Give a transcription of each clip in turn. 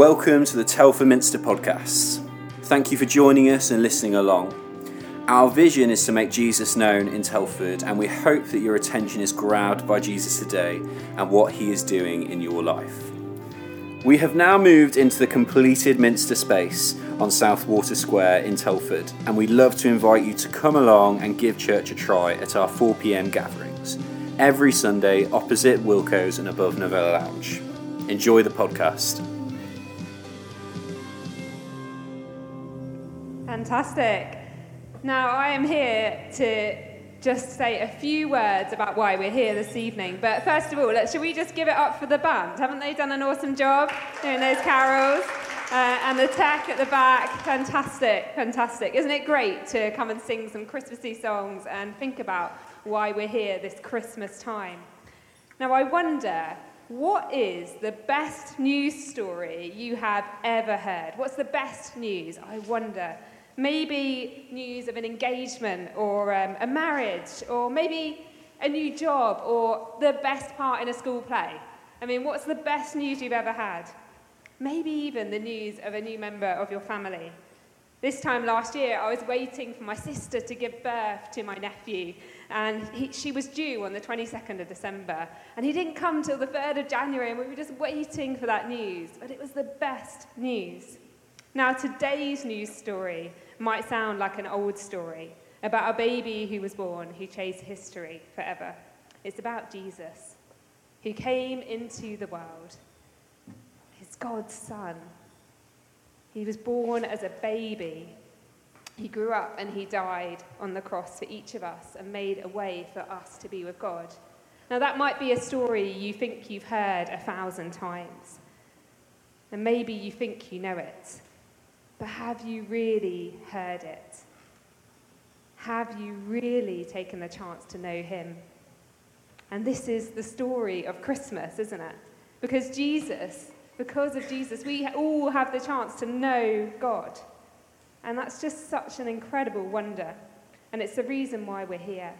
Welcome to the Telford Minster podcast. Thank you for joining us and listening along. Our vision is to make Jesus known in Telford, and we hope that your attention is grabbed by Jesus today and what he is doing in your life. We have now moved into the completed Minster space on Southwater Square in Telford, and we'd love to invite you to come along and give church a try at our 4 pm gatherings every Sunday opposite Wilko's and above Novella Lounge. Enjoy the podcast. Fantastic. Now, I am here to just say a few words about why we're here this evening. But first of all, let's, should we just give it up for the band? Haven't they done an awesome job doing those carols? Uh, and the tech at the back, fantastic, fantastic. Isn't it great to come and sing some Christmassy songs and think about why we're here this Christmas time? Now, I wonder what is the best news story you have ever heard? What's the best news? I wonder. Maybe news of an engagement or um, a marriage or maybe a new job or the best part in a school play. I mean, what's the best news you've ever had? Maybe even the news of a new member of your family. This time last year, I was waiting for my sister to give birth to my nephew, and he, she was due on the 22nd of December. And he didn't come till the 3rd of January, and we were just waiting for that news. But it was the best news. Now, today's news story might sound like an old story about a baby who was born who changed history forever. It's about Jesus, who came into the world. He's God's son. He was born as a baby. He grew up and he died on the cross for each of us and made a way for us to be with God. Now, that might be a story you think you've heard a thousand times. And maybe you think you know it. But have you really heard it? Have you really taken the chance to know him? And this is the story of Christmas, isn't it? Because Jesus, because of Jesus, we all have the chance to know God. And that's just such an incredible wonder. And it's the reason why we're here,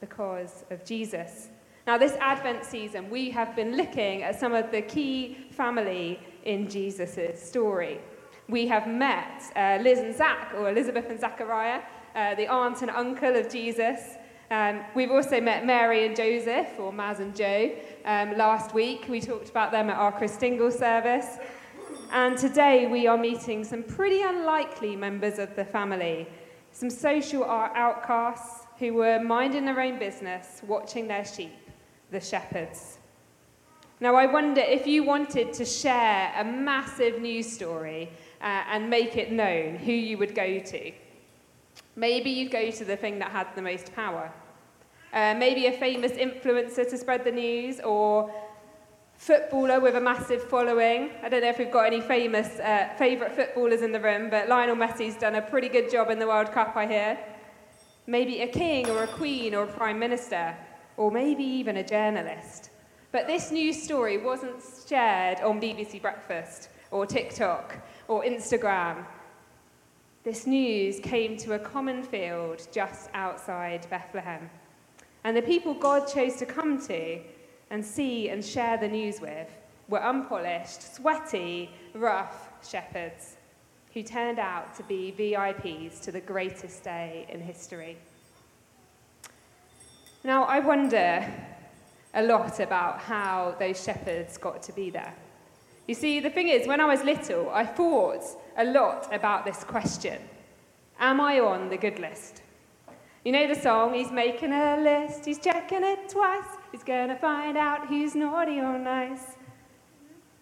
because of Jesus. Now, this Advent season, we have been looking at some of the key family in Jesus' story we have met uh, Liz and Zach, or Elizabeth and Zachariah, uh, the aunt and uncle of Jesus. Um, we've also met Mary and Joseph, or Maz and Joe, um, last week. We talked about them at our Christingle service. And today we are meeting some pretty unlikely members of the family, some social outcasts who were minding their own business, watching their sheep, the shepherds. Now, I wonder if you wanted to share a massive news story uh, and make it known who you would go to. Maybe you'd go to the thing that had the most power. Uh, maybe a famous influencer to spread the news, or footballer with a massive following. I don't know if we've got any famous uh, favourite footballers in the room, but Lionel Messi's done a pretty good job in the World Cup, I hear. Maybe a king or a queen or a prime minister, or maybe even a journalist. But this news story wasn't shared on BBC Breakfast or TikTok or Instagram. This news came to a common field just outside Bethlehem. And the people God chose to come to and see and share the news with were unpolished, sweaty, rough shepherds who turned out to be VIPs to the greatest day in history. Now, I wonder a lot about how those shepherds got to be there. You see, the thing is, when I was little, I thought a lot about this question Am I on the good list? You know the song, He's making a list, he's checking it twice, he's gonna find out who's naughty or nice.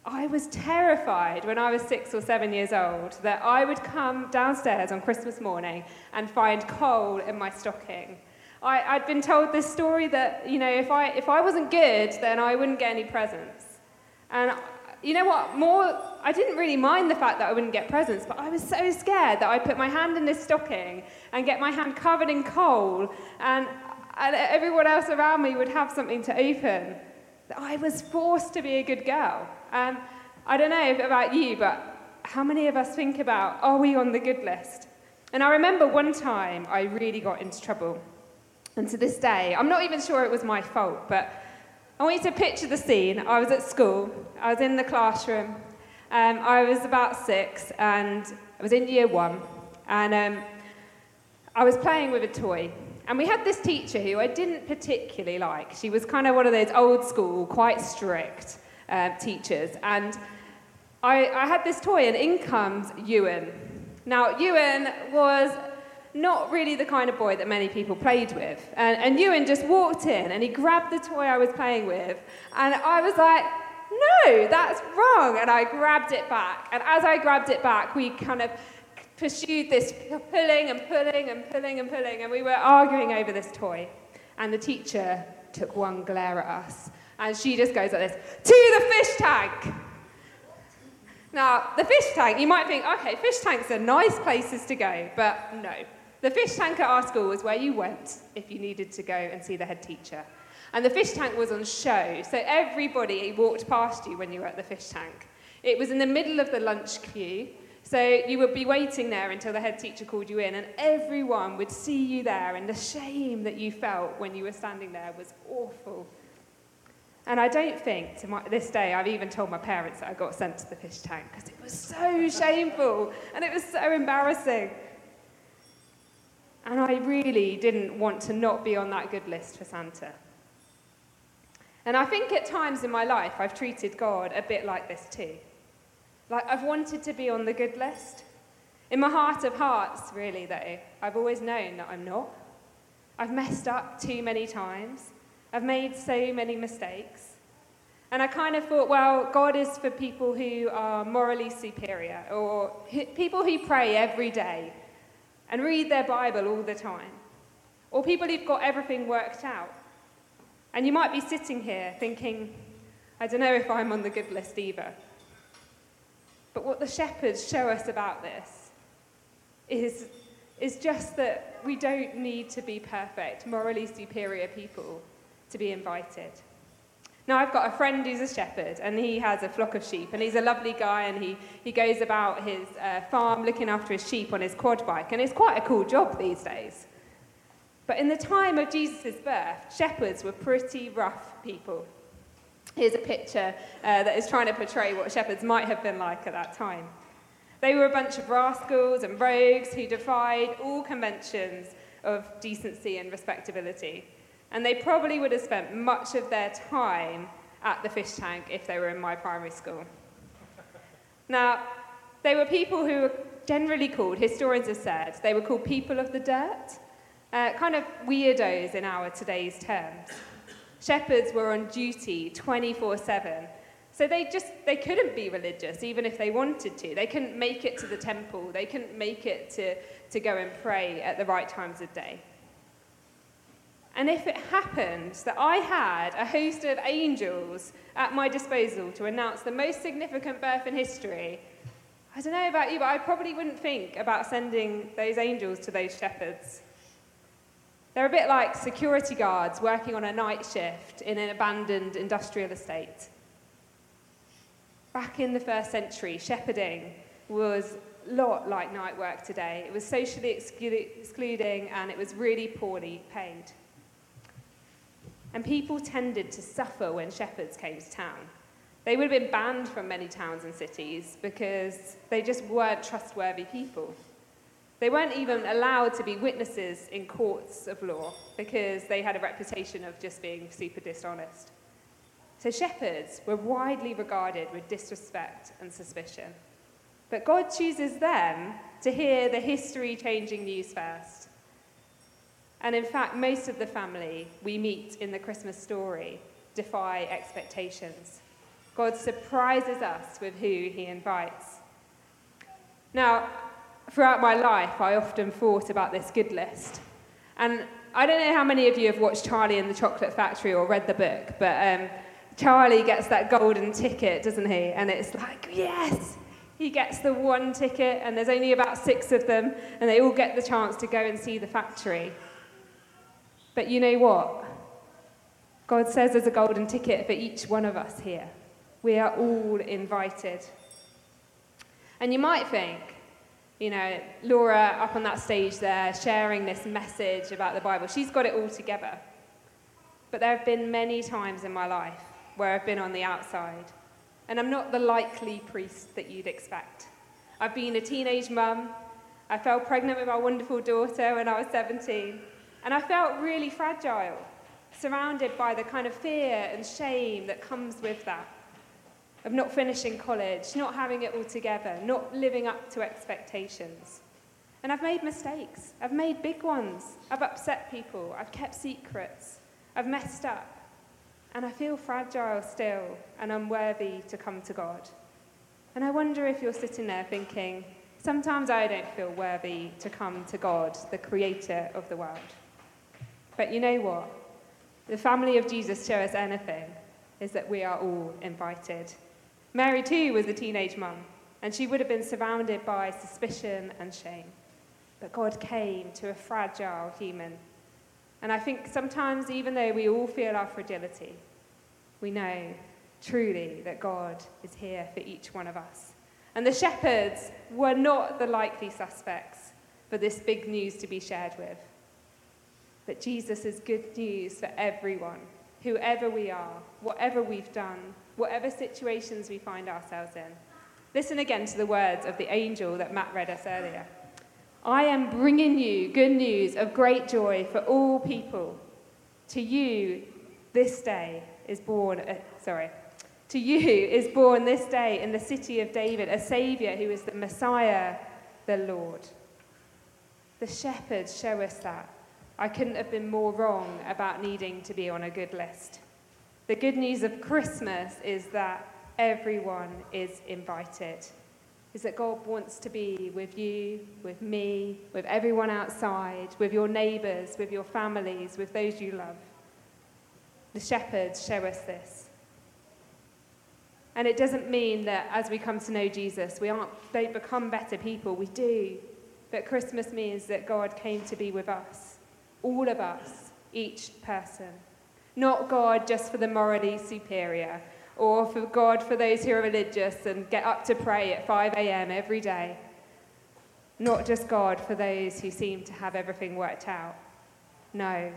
I was terrified when I was six or seven years old that I would come downstairs on Christmas morning and find coal in my stocking. I, had been told this story that, you know, if I, if I wasn't good, then I wouldn't get any presents. And you know what? More, I didn't really mind the fact that I wouldn't get presents, but I was so scared that I'd put my hand in this stocking and get my hand covered in coal, and, and everyone else around me would have something to open. I was forced to be a good girl. And I don't know about you, but how many of us think about, are we on the good list? And I remember one time I really got into trouble. And to this day, I'm not even sure it was my fault, but I want you to picture the scene. I was at school, I was in the classroom, Um, I was about six and I was in year one. And um, I was playing with a toy. And we had this teacher who I didn't particularly like. She was kind of one of those old school, quite strict uh, teachers. And I, I had this toy, and in comes Ewan. Now, Ewan was not really the kind of boy that many people played with. And, and Ewan just walked in and he grabbed the toy I was playing with. And I was like, no, that's wrong. And I grabbed it back. And as I grabbed it back, we kind of pursued this pulling and pulling and pulling and pulling. And we were arguing over this toy. And the teacher took one glare at us. And she just goes like this to the fish tank. Now, the fish tank, you might think, okay, fish tanks are nice places to go, but no. The fish tank at our school was where you went if you needed to go and see the head teacher. And the fish tank was on show, so everybody walked past you when you were at the fish tank. It was in the middle of the lunch queue, so you would be waiting there until the head teacher called you in, and everyone would see you there, and the shame that you felt when you were standing there was awful. And I don't think to my, this day I've even told my parents that I got sent to the fish tank because it was so shameful and it was so embarrassing. And I really didn't want to not be on that good list for Santa. And I think at times in my life I've treated God a bit like this too. Like I've wanted to be on the good list. In my heart of hearts, really, though, I've always known that I'm not. I've messed up too many times. I've made so many mistakes. And I kind of thought, well, God is for people who are morally superior or people who pray every day and read their Bible all the time or people who've got everything worked out. And you might be sitting here thinking, I don't know if I'm on the good list either. But what the shepherds show us about this is, is just that we don't need to be perfect, morally superior people to be invited. Now, I've got a friend who's a shepherd, and he has a flock of sheep, and he's a lovely guy, and he, he goes about his uh, farm looking after his sheep on his quad bike, and it's quite a cool job these days. But in the time of Jesus' birth, shepherds were pretty rough people. Here's a picture uh, that is trying to portray what shepherds might have been like at that time. They were a bunch of rascals and rogues who defied all conventions of decency and respectability. And they probably would have spent much of their time at the fish tank if they were in my primary school. Now, they were people who were generally called, historians have said, they were called people of the dirt, uh, kind of weirdos in our today's terms. Shepherds were on duty 24 7. So they just they couldn't be religious even if they wanted to. They couldn't make it to the temple. They couldn't make it to, to go and pray at the right times of day. And if it happened that I had a host of angels at my disposal to announce the most significant birth in history, I don't know about you, but I probably wouldn't think about sending those angels to those shepherds. They're a bit like security guards working on a night shift in an abandoned industrial estate. Back in the first century, shepherding was a lot like night work today. It was socially excluding and it was really poorly paid. And people tended to suffer when shepherds came to town. They would have been banned from many towns and cities because they just weren't trustworthy people. They weren't even allowed to be witnesses in courts of law because they had a reputation of just being super dishonest. So shepherds were widely regarded with disrespect and suspicion. But God chooses them to hear the history changing news first. And in fact, most of the family we meet in the Christmas story defy expectations. God surprises us with who he invites. Now, throughout my life, I often thought about this good list. And I don't know how many of you have watched Charlie and the Chocolate Factory or read the book, but um, Charlie gets that golden ticket, doesn't he? And it's like, yes, he gets the one ticket, and there's only about six of them, and they all get the chance to go and see the factory. But you know what? God says there's a golden ticket for each one of us here. We are all invited. And you might think, you know, Laura up on that stage there sharing this message about the Bible, she's got it all together. But there have been many times in my life where I've been on the outside, and I'm not the likely priest that you'd expect. I've been a teenage mum. I fell pregnant with my wonderful daughter when I was 17, and I felt really fragile, surrounded by the kind of fear and shame that comes with that of not finishing college, not having it all together, not living up to expectations. And I've made mistakes. I've made big ones. I've upset people. I've kept secrets. I've messed up. And I feel fragile still and unworthy to come to God. And I wonder if you're sitting there thinking, sometimes I don't feel worthy to come to God, the creator of the world. But you know what? The family of Jesus show us anything is that we are all invited. Mary, too, was a teenage mum, and she would have been surrounded by suspicion and shame. But God came to a fragile human and I think sometimes, even though we all feel our fragility, we know truly that God is here for each one of us. And the shepherds were not the likely suspects for this big news to be shared with. But Jesus is good news for everyone, whoever we are, whatever we've done, whatever situations we find ourselves in. Listen again to the words of the angel that Matt read us earlier. I am bringing you good news of great joy for all people. To you, this day is born, uh, sorry, to you is born this day in the city of David a Saviour who is the Messiah, the Lord. The shepherds show us that. I couldn't have been more wrong about needing to be on a good list. The good news of Christmas is that everyone is invited is that God wants to be with you, with me, with everyone outside, with your neighbours, with your families, with those you love. The shepherds show us this. And it doesn't mean that as we come to know Jesus, we aren't, don't become better people. We do. But Christmas means that God came to be with us, all of us, each person. Not God just for the morally superior, or for God for those who are religious and get up to pray at 5 a.m. every day. Not just God for those who seem to have everything worked out. No,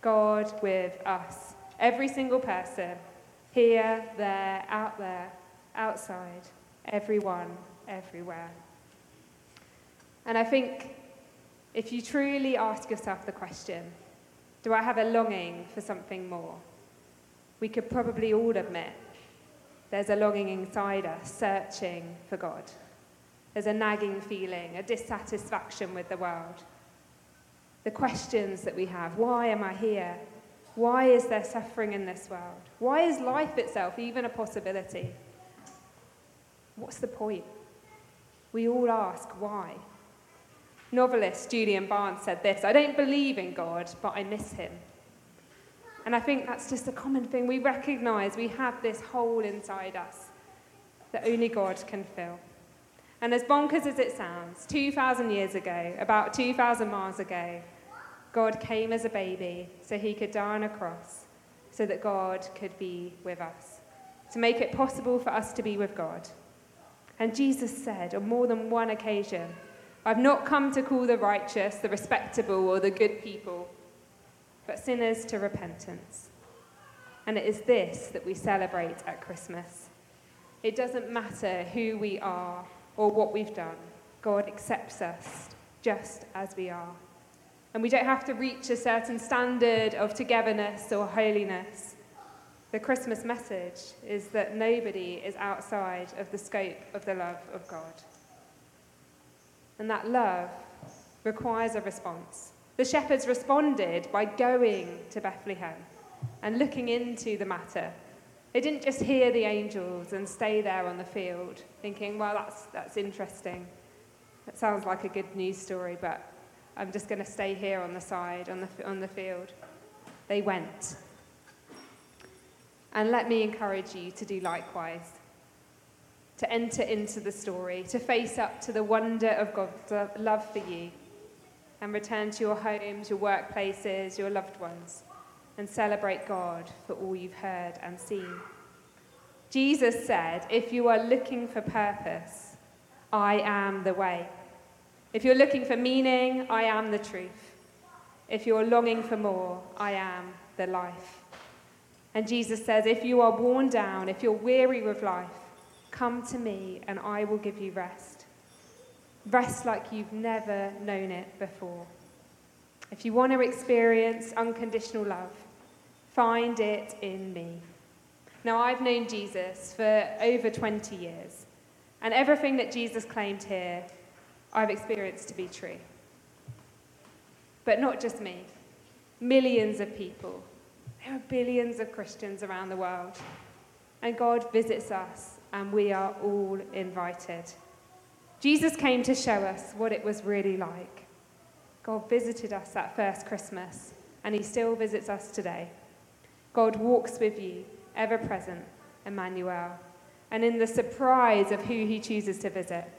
God with us. Every single person, here, there, out there, outside, everyone, everywhere. And I think if you truly ask yourself the question, do I have a longing for something more? We could probably all admit there's a longing inside us, searching for God. There's a nagging feeling, a dissatisfaction with the world. The questions that we have why am I here? Why is there suffering in this world? Why is life itself even a possibility? What's the point? We all ask why. Novelist Julian Barnes said this I don't believe in God, but I miss him. And I think that's just a common thing. We recognize we have this hole inside us that only God can fill. And as bonkers as it sounds, 2,000 years ago, about 2,000 miles ago, God came as a baby so he could die on a cross so that God could be with us, to make it possible for us to be with God. And Jesus said on more than one occasion, I've not come to call the righteous, the respectable, or the good people but sinners to repentance. And it is this that we celebrate at Christmas. It doesn't matter who we are or what we've done, God accepts us just as we are. And we don't have to reach a certain standard of togetherness or holiness. The Christmas message is that nobody is outside of the scope of the love of God. And that love requires a response. The shepherds responded by going to Bethlehem and looking into the matter. They didn't just hear the angels and stay there on the field, thinking, well, that's, that's interesting. That sounds like a good news story, but I'm just going to stay here on the side, on the, on the field. They went. And let me encourage you to do likewise to enter into the story, to face up to the wonder of God's love for you and return to your homes, your workplaces, your loved ones, and celebrate God for all you've heard and seen. Jesus said, If you are looking for purpose, I am the way. If you're looking for meaning, I am the truth. If you're longing for more, I am the life. And Jesus says, If you are worn down, if you're weary with life, Come to me, and I will give you rest. Rest like you've never known it before. If you want to experience unconditional love, find it in me. Now, I've known Jesus for over 20 years, and everything that Jesus claimed here, I've experienced to be true. But not just me, millions of people. There are billions of Christians around the world, and God visits us, and we are all invited. Jesus came to show us what it was really like. God visited us that first Christmas, and He still visits us today. God walks with you ever present, Emmanuel. And in the surprise of who he chooses to visit,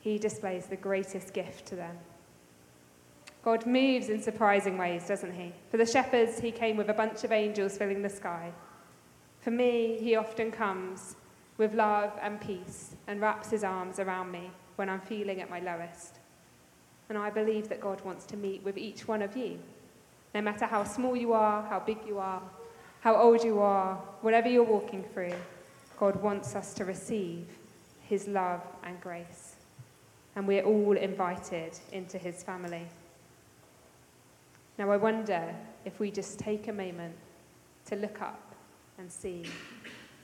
he displays the greatest gift to them. God moves in surprising ways, doesn't he? For the shepherds, he came with a bunch of angels filling the sky. For me, he often comes with love and peace and wraps his arms around me when I'm feeling at my lowest. And I believe that God wants to meet with each one of you, no matter how small you are, how big you are, how old you are, whatever you're walking through, God wants us to receive his love and grace. And we're all invited into his family. Now, I wonder if we just take a moment to look up and see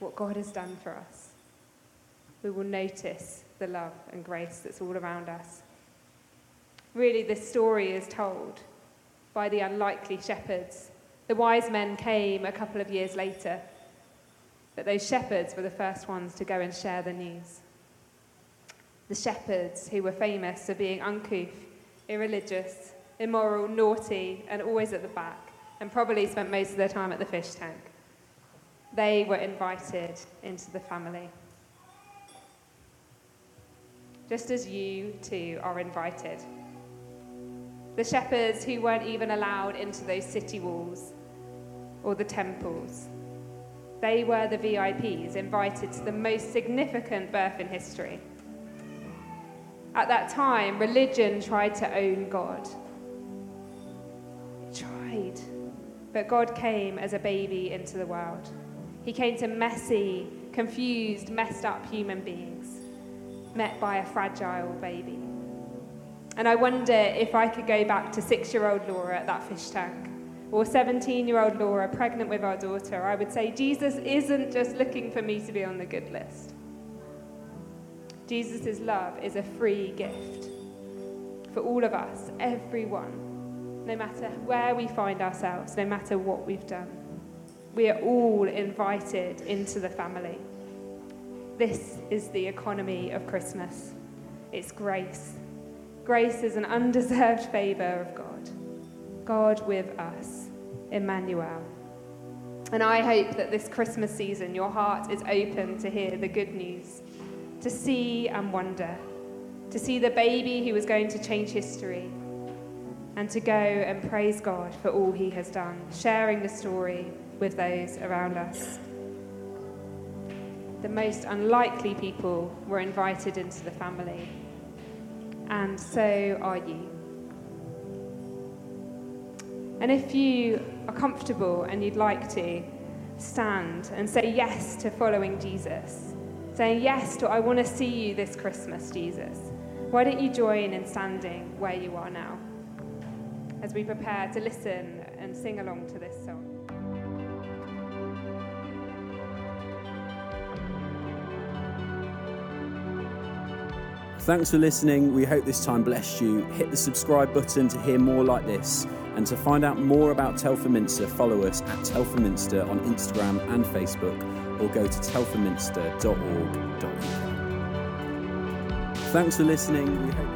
what God has done for us. We will notice the love and grace that's all around us. Really, this story is told by the unlikely shepherds the wise men came a couple of years later, but those shepherds were the first ones to go and share the news. The shepherds who were famous for being uncouth, irreligious, immoral, naughty, and always at the back, and probably spent most of their time at the fish tank. They were invited into the family. Just as you too are invited. The shepherds who weren't even allowed into those city walls or the temples. They were the VIPs invited to the most significant birth in history. At that time, religion tried to own God. It tried. But God came as a baby into the world. He came to messy, confused, messed up human beings, met by a fragile baby. And I wonder if I could go back to six year old Laura at that fish tank, or 17 year old Laura pregnant with our daughter. I would say, Jesus isn't just looking for me to be on the good list. Jesus' love is a free gift for all of us, everyone, no matter where we find ourselves, no matter what we've done. We are all invited into the family. This is the economy of Christmas. It's grace. Grace is an undeserved favour of God. God with us, Emmanuel. And I hope that this Christmas season your heart is open to hear the good news, to see and wonder, to see the baby who was going to change history, and to go and praise God for all he has done, sharing the story with those around us. The most unlikely people were invited into the family and so are you. And if you are comfortable and you'd like to, stand and say yes to following Jesus. Saying yes to, I want to see you this Christmas, Jesus. Why don't you join in standing where you are now as we prepare to listen and sing along to this song? Thanks for listening. We hope this time blessed you. Hit the subscribe button to hear more like this. And to find out more about Telford Minster, follow us at Telford Minster on Instagram and Facebook or go to telfordminster.org.uk. Thanks for listening.